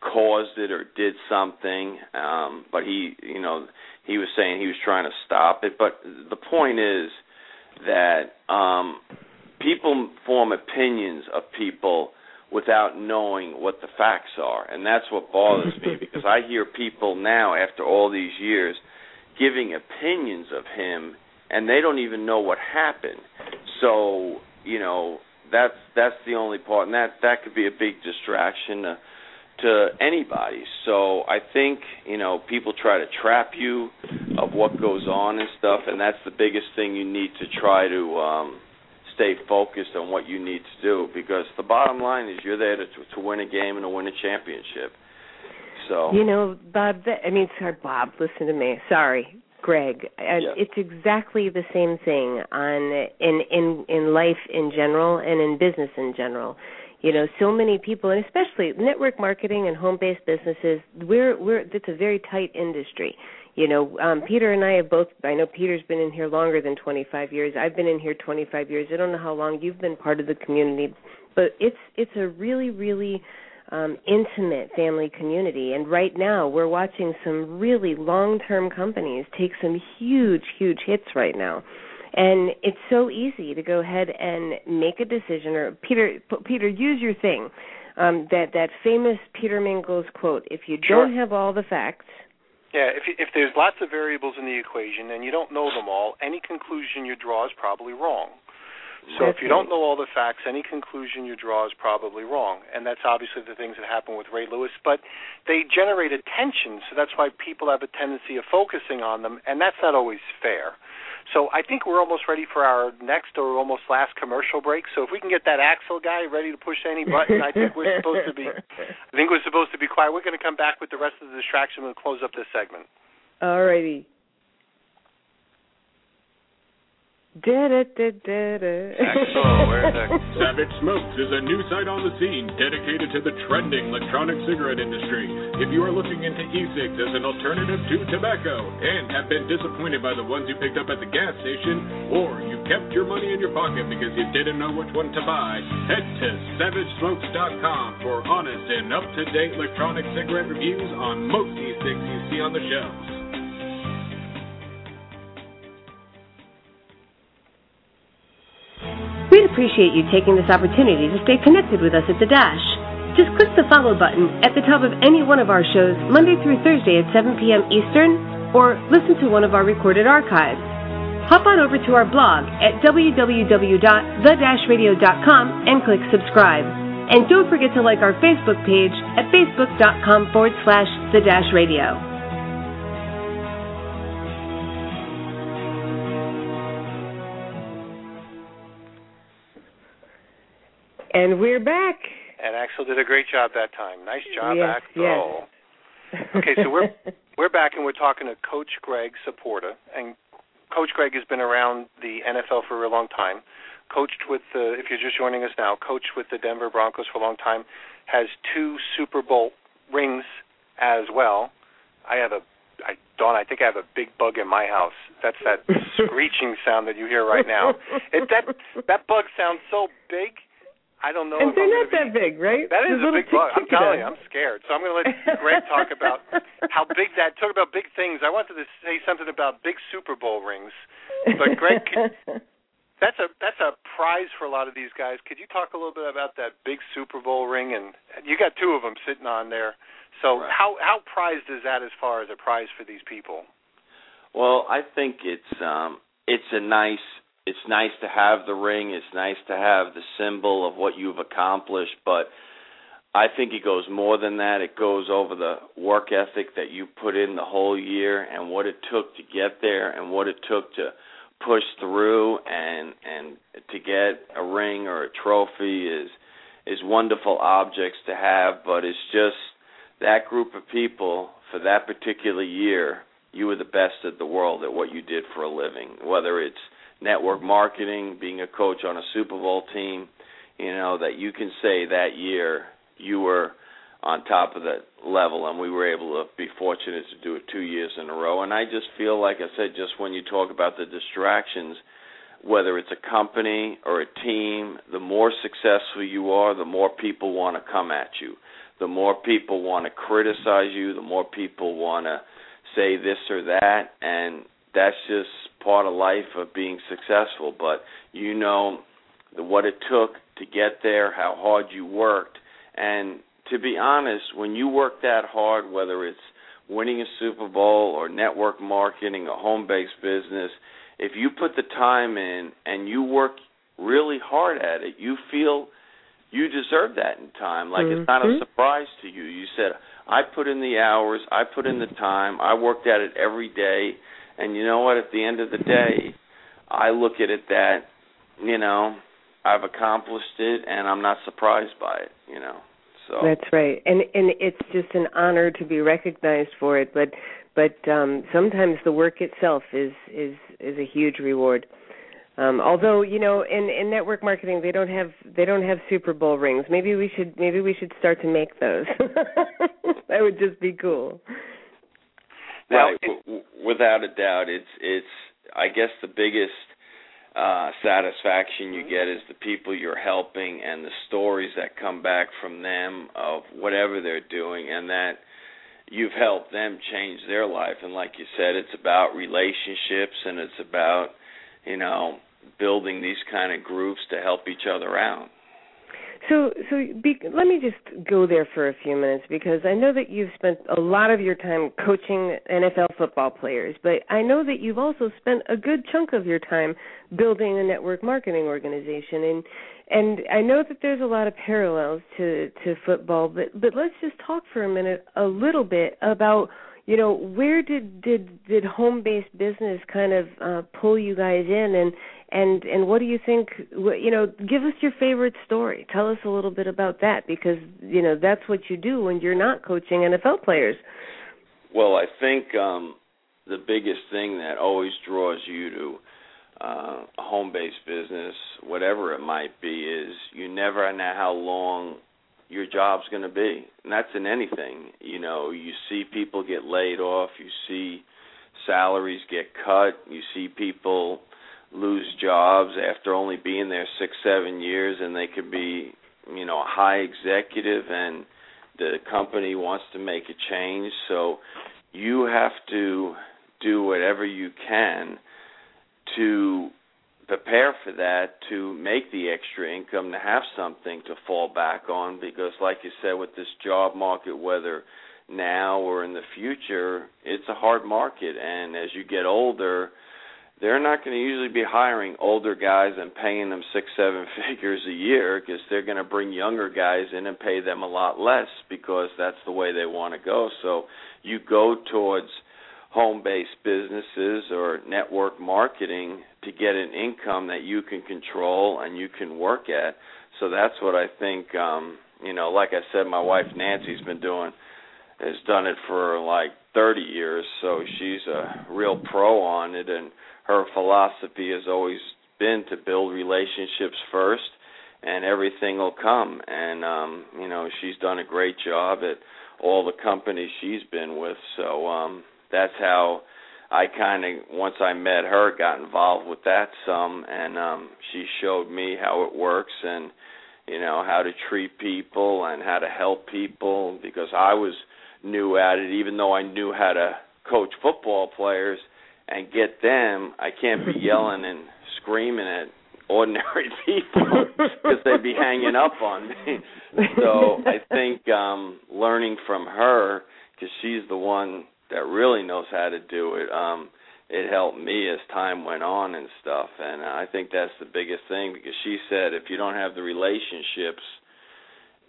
caused it or did something. Um, but he, you know, he was saying he was trying to stop it. But the point is that um, people form opinions of people without knowing what the facts are. And that's what bothers me because I hear people now, after all these years, giving opinions of him and they don't even know what happened. So, you know, that's that's the only part and that that could be a big distraction to, to anybody. So I think, you know, people try to trap you of what goes on and stuff and that's the biggest thing you need to try to um stay focused on what you need to do because the bottom line is you're there to to win a game and to win a championship. So You know, Bob. That, I mean, sorry, Bob. Listen to me. Sorry, Greg. And Yeah. It's exactly the same thing on in in in life in general and in business in general. You know, so many people, and especially network marketing and home-based businesses. We're we're it's a very tight industry. You know, um, Peter and I have both. I know Peter's been in here longer than 25 years. I've been in here 25 years. I don't know how long you've been part of the community, but it's it's a really really um, intimate family community. And right now, we're watching some really long-term companies take some huge, huge hits right now. And it's so easy to go ahead and make a decision. Or Peter, Peter, use your thing. Um, that that famous Peter Mingles quote: "If you Sure. don't have all the facts, Yeah, if if there's lots of variables in the equation and you don't know them all, any conclusion you draw is probably wrong. So if you don't know all the facts, any conclusion you draw is probably wrong. And that's obviously the things that happen with Ray Lewis, but they generate attention, so that's why people have a tendency of focusing on them, and that's not always fair. So I think we're almost ready for our next or almost last commercial break. So if we can get that Axel guy ready to push any button, I think we're supposed to be I think we're supposed to be quiet. We're going to come back with the rest of the distraction and close up this segment. Alrighty. Da da da da da. Axel, where's Axel? Savage Smokes is a new site on the scene dedicated to the trending electronic cigarette industry. If you are looking into e-cigs as an alternative to tobacco and have been disappointed by the ones you picked up at the gas station, or you kept your money in your pocket because you didn't know which one to buy, head to SavageSmokes.com for honest and up-to-date electronic cigarette reviews on most e-cigs you see on the shelves. We'd appreciate you taking this opportunity to stay connected with us at The Dash. Just click the follow button at the top of any one of our shows Monday through Thursday at 7 p.m. Eastern, or listen to one of our recorded archives. Hop on over to our blog at www.thedashradio.com and click subscribe. And don't forget to like our Facebook page at facebook.com forward slash the dash radio. And we're back. And Axel did a great job that time. Nice job, Yes, Axel. Okay, so we're We're back and we're talking to Coach Greg Saporta, and Coach Greg has been around the NFL for a real long time. Coached with the, if you're just joining us now, coached with the Denver Broncos for a long time. Has two Super Bowl rings as well. I have a, I Dawn. I think I have a big bug in my house. That's that screeching sound that you hear right now. It, that that bug sounds so big I don't know. And they're not that be, big, right? That is a big bug. I'm telling you, I'm scared. So I'm going to let Greg talk about how big that. Talk about big things. I wanted to say something about big Super Bowl rings, but Greg, could, that's a that's a prize for a lot of these guys. Could you talk a little bit about that big Super Bowl ring? And you got two of them sitting on there. So right. how how prized is that as far as a prize for these people? Well, I think it's um it's a nice it's nice to have the ring, it's nice to have the symbol of what you've accomplished, but I think it goes more than that. It goes over the work ethic that you put in the whole year and what it took to get there and what it took to push through and and to get a ring or a trophy is is wonderful objects to have, but it's just that group of people for that particular year, you were the best of the world at what you did for a living, whether it's network marketing, being a coach on a Super Bowl team, you know, that you can say that year you were on top of that level and we were able to be fortunate to do it two years in a row. And I just feel like I said, just when you talk about the distractions, whether it's a company or a team, the more successful you are, the more people want to come at you. The more people want to criticize you, the more people want to say this or that, and that's just part of life of being successful. But you know the, what it took to get there, how hard you worked, and to be honest, when you work that hard, whether it's winning a Super Bowl or network marketing, a home-based business, if you put the time in and you work really hard at it, you feel you deserve that in time. Like mm-hmm. it's not a mm-hmm. surprise to you. You said, I put in the hours, I put in the time, I worked at it every day, and you know what? At the end of the day, I look at it that, you know, I've accomplished it and I'm not surprised by it, you know. So That's right. And and it's just an honor to be recognized for it, but but um sometimes the work itself is is is a huge reward. Um, although you know, in, in network marketing, they don't have they don't have Super Bowl rings. Maybe we should maybe we should start to make those. that would just be cool. Right, w- without a doubt, it's it's. I guess the biggest uh, satisfaction you get is the people you're helping and the stories that come back from them of whatever they're doing, and that you've helped them change their life. And like you said, it's about relationships and it's about you know building these kind of groups to help each other out. So, so be, let me just go there for a few minutes because I know that you've spent a lot of your time coaching NFL football players, but I know that you've also spent a good chunk of your time building a network marketing organization, and and I know that there's a lot of parallels to to football, but but let's just talk for a minute a little bit about you know where did did did home based business kind of uh, pull you guys in? And and and what do you think you know give us your favorite story. Tell us a little bit about that because you know that's what you do when you're not coaching NFL players. Well i think um the biggest thing that always draws you to uh, a home based business whatever it might be is you never know how long your job's going to be. And that's in anything you know. You see people get laid off you see salaries get cut you see people lose jobs after only being there six, seven years, and they could be, you know, a high executive, and the company wants to make a change. So you have to do whatever you can to prepare for that to make the extra income to have something to fall back on because like you said with this job market whether now or in the future it's a hard market and as you get older they're not going to usually be hiring older guys and paying them six, seven figures a year because they're going to bring younger guys in and pay them a lot less because that's the way they want to go. So you go towards home-based businesses or network marketing to get an income that you can control and you can work at. So that's what I think. Um, you know, like I said, my wife Nancy's been doing has done it for like 30 years, so she's a real pro on it and her philosophy has always been to build relationships first and everything will come. And um you know she's done a great job at all the companies she's been with. So um that's how I kind of once I met her got involved with that some. And um she showed me how it works and you know how to treat people and how to help people. Because I was new at it even though I knew how to coach football players and get them I can't be yelling and screaming at ordinary people because they'd be hanging up on me. So I think um learning from her because she's the one that really knows how to do it. Um it helped me as time went on and stuff and I think that's the biggest thing because she said if you don't have the relationships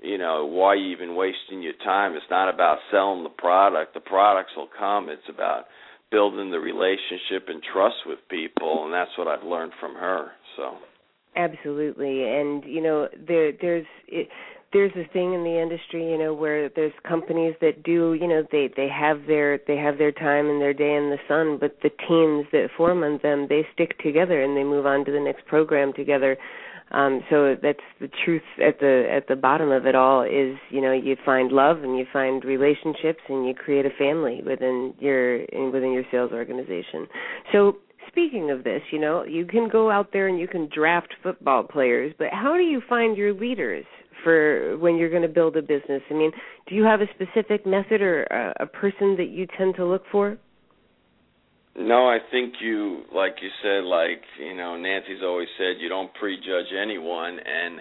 you know why are you even wasting your time it's not about selling the product the products will come it's about building the relationship and trust with people and that's what I've learned from her so. Absolutely and you know there there's it, there's a thing in the industry you know where there's companies that do you know they they have their they have their time and their day in the sun but the teams that form on them they stick together and they move on to the next program together um so that's the truth at the at the bottom of it all is you know you find love and you find relationships and you create a family within your in, within your sales organization. So speaking of this you know you can go out there and you can draft football players but how do you find your leaders for when you're going to build a business? I mean do you have a specific method or a, a person that you tend to look for no, I think you, like you said, like you know, Nancy's always said, you don't prejudge anyone, and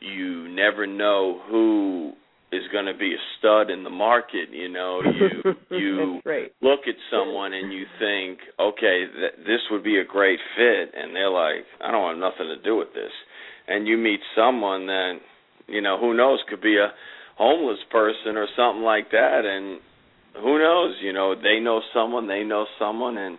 you never know who is going to be a stud in the market. You know, you you right. look at someone and you think, okay, th- this would be a great fit, and they're like, I don't want nothing to do with this, and you meet someone that, you know, who knows, could be a homeless person or something like that, and who knows? You know, they know someone, they know someone, and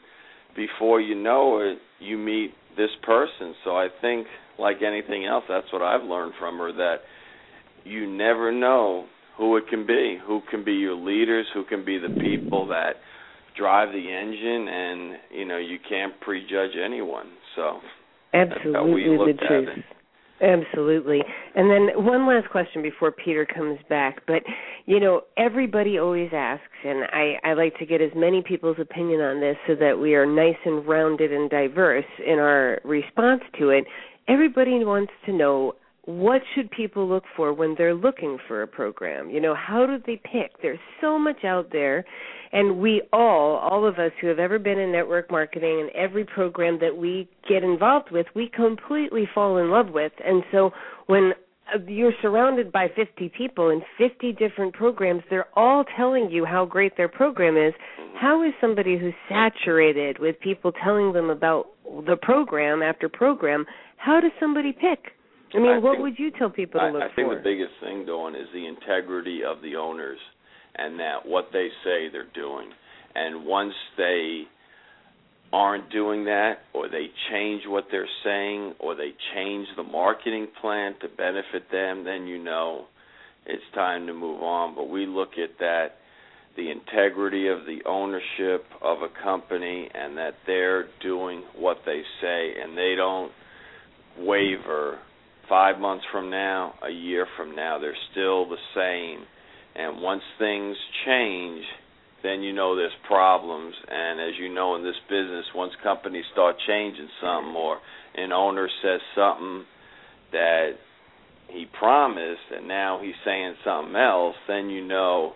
before you know it, you meet this person. So I think, like anything else, that's what I've learned from her that you never know who it can be, who can be your leaders, who can be the people that drive the engine, and you know you can't prejudge anyone. So absolutely that's how we the looked at truth it. Absolutely. And then one last question before Peter comes back. But, you know, everybody always asks, and I, I like to get as many people's opinion on this so that we are nice and rounded and diverse in our response to it. Everybody wants to know what should people look for when they're looking for a program? You know, how do they pick? There's so much out there and we all, all of us who have ever been in network marketing and every program that we get involved with, we completely fall in love with. And so when uh, you're surrounded by 50 people in 50 different programs, they're all telling you how great their program is. How is somebody who's saturated with people telling them about the program after program, how does somebody pick? I mean, I what think- would you tell people to I, look I think for? the biggest thing, Dawn, is the integrity of the owners and that what they say they're doing. And once they aren't doing that, or they change what they're saying, or they change the marketing plan to benefit them, then you know it's time to move on. But we look at that the integrity of the ownership of a company and that they're doing what they say and they don't waver five months from now, a year from now, they're still the same. And once things change, then you know there's problems. And as you know in this business, once companies start changing something or an owner says something that he promised and now he's saying something else, then you know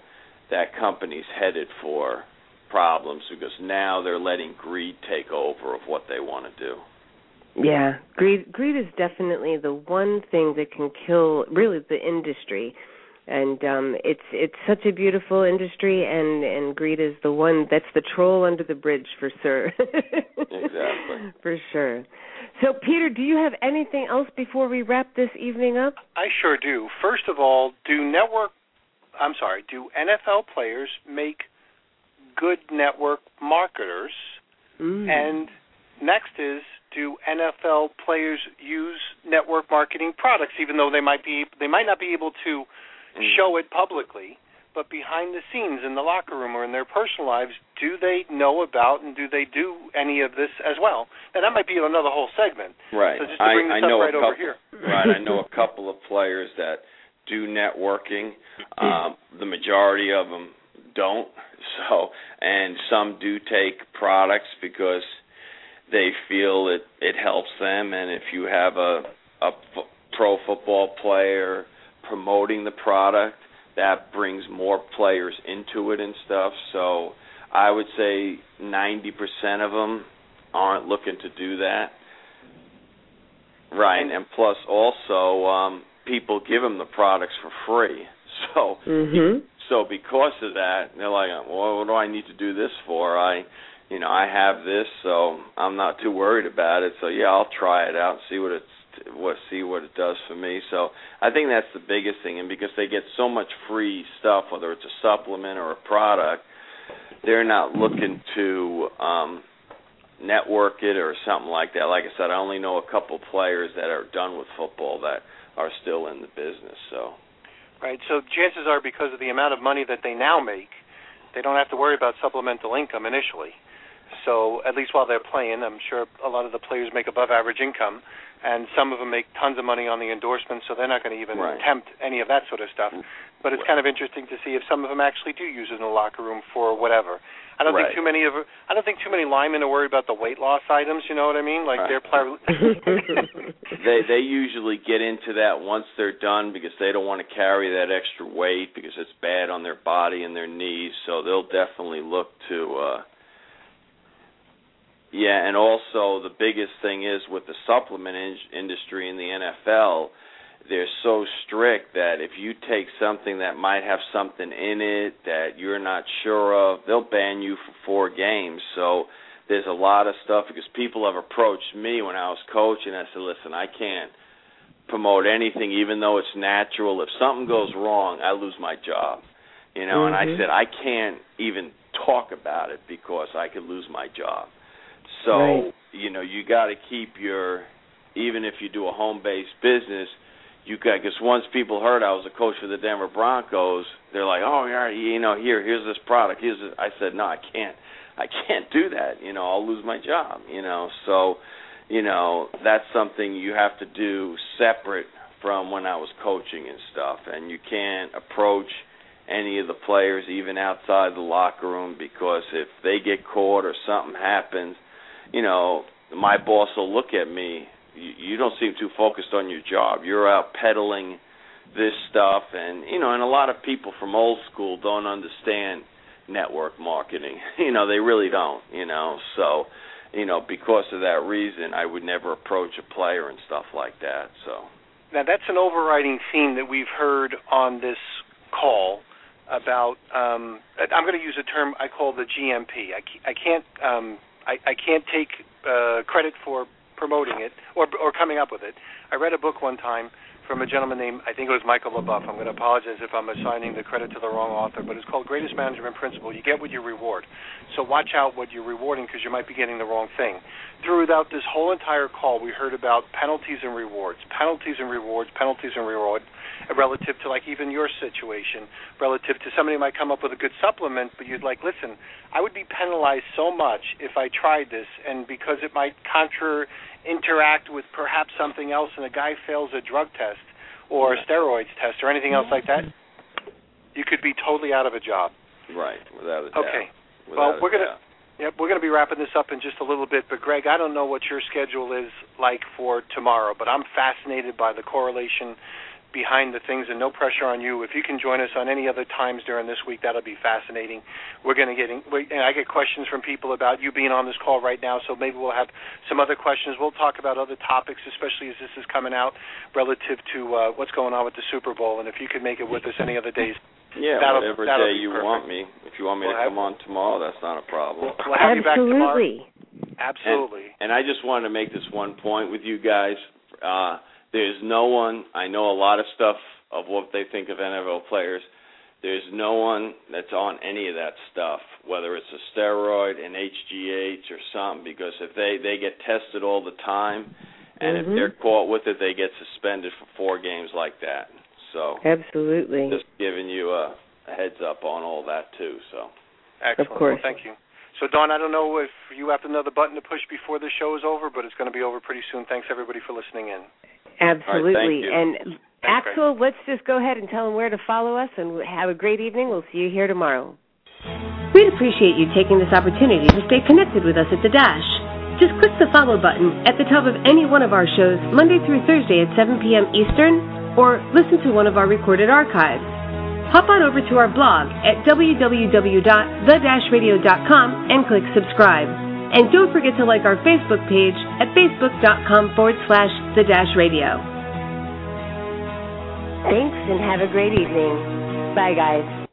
that company's headed for problems because now they're letting greed take over of what they want to do. Yeah, greed greed is definitely the one thing that can kill really the industry. And um it's it's such a beautiful industry and and greed is the one that's the troll under the bridge for sure. Exactly. For sure. So Peter, do you have anything else before we wrap this evening up? I sure do. First of all, do network I'm sorry, do NFL players make good network marketers? Mm. And next is do NFL players use network marketing products even though they might be they might not be able to Mm. show it publicly, but behind the scenes in the locker room or in their personal lives, do they know about and do they do any of this as well? And that might be another whole segment. Right. So just to bring I, this I know up right a couple, over here. right. I know a couple of players that do networking. Um, the majority of them don't. So, and some do take products because they feel it it helps them. And if you have a a f- pro football player promoting the product, that brings more players into it and stuff. So, I would say 90% of them aren't looking to do that. Right, and plus also um people give them the products for free. So Mhm. so because of that, they're like, well, what do I need to do this for? I, you know, I have this, so I'm not too worried about it. So yeah, I'll try it out see what it's what see what it does for me. So I think that's the biggest thing, and because they get so much free stuff, whether it's a supplement or a product, they're not looking to um network it or something like that. Like I said, I only know a couple players that are done with football that are still in the business. So Right. So chances are because of the amount of money that they now make, they don't have to worry about supplemental income initially. So at least while they're playing, I'm sure a lot of the players make above average income, and some of them make tons of money on the endorsements, so they're not going to even Right. attempt any of that sort of stuff. But it's Right. kind of interesting to see if some of them actually do use it in the locker room for whatever. I don't Right. think too many of I don't think too many linemen are worried about the weight loss items. You know what I mean? Like Right. they're pl- they they usually get into that once they're done because they don't want to carry that extra weight because it's bad on their body and their knees. So they'll definitely look to uh yeah, and also the biggest thing is with the supplement in- industry in the NFL, they're so strict that if you take something that might have something in it that you're not sure of, they'll ban you for four games. So there's a lot of stuff because people have approached me when I was coaching. I said, "Listen, I can't promote anything, even though it's natural. If something goes wrong, I lose my job." You know, and I Mhm. said, "I can't even talk about it because I could lose my job." So Right. you know, you got to keep your, even if you do a home-based business, you got because once people heard I was a coach for the Denver Broncos, they're like, "Oh, yeah, you know, here, here's this product." Here's this. I said, "No, I can't. I can't do that. You know, I'll lose my job. You know, so, you know, that's something you have to do separate from when I was coaching and stuff, and you can't approach any of the players even outside the locker room because if they get caught or something happens, you know, my boss will look at me. You, you don't seem too focused on your job. You're out peddling this stuff, and you know, and a lot of people from old school don't understand network marketing. You know, they really don't. You know, so you know, because of that reason, I would never approach a player and stuff like that. So. Now that's an overriding theme that we've heard on this call about. Um, I'm going to use a term I call the GMP. I, I can't. Um, I, I can't take uh, credit for promoting it or or coming up with it. I read a book one time from a gentleman named I think it was Michael LeBoeuf. I'm going to apologize if I'm assigning the credit to the wrong author, but it's called Greatest Management Principle. You get what you reward. So watch out what you're rewarding because you might be getting the wrong thing. Throughout this whole entire call, we heard about penalties and rewards, penalties and rewards, penalties and reward, relative to like even your situation, relative to somebody might come up with a good supplement, but you'd like, listen, I would be penalized so much if I tried this, and because it might contra interact with perhaps something else, and a guy fails a drug test or a steroids test or anything else like that, mm-hmm. you could be totally out of a job. Right, without a doubt. Okay. Without Well, we're gonna- doubt. Yep, we're going to be wrapping this up in just a little bit, but Greg, I don't know what your schedule is like for tomorrow, but I'm fascinated by the correlation behind the things and no pressure on you. If you can join us on any other times during this week, that'll be fascinating. We're going to get in, we, and I get questions from people about you being on this call right now, so maybe we'll have some other questions. We'll talk about other topics, especially as this is coming out relative to uh, what's going on with the Super Bowl, and if you could make it with us any other days, Yeah, That'll- whatever that'll day be you perfect. want me. If you want me We'll to have- come on tomorrow, that's not a problem. we'll, we'll have you back tomorrow. Absolutely. Absolutely. And I just wanted to make this one point with you guys. Uh, there's no one. I know a lot of stuff of what they think of NFL players. There's no one that's on any of that stuff, whether it's a steroid, an HGH, or something. Because if they they get tested all the time, and if Mhm. they're caught with it, they get suspended for four games like that. So Absolutely. just giving you a a heads up on all that too. So. Excellent. Of course. Well, thank you. So, Dawn, I don't know if you have another button to push before the show is over, but it's going to be over pretty soon. Thanks, everybody, for listening in. Absolutely. you. and Thanks, Axel, let's just go ahead and tell them where to follow us and have a great evening. We'll see you here tomorrow. We'd appreciate you taking this opportunity to stay connected with us at The Dash. Just click the follow button at the top of any one of our shows Monday through Thursday at 7 p.m. Eastern or listen to one of our recorded archives. Hop on over to our blog at www.thedashradio.com and click subscribe. And don't forget to like our Facebook page at facebook.com forward slash the dash radio. Thanks and have a great evening. Bye, guys.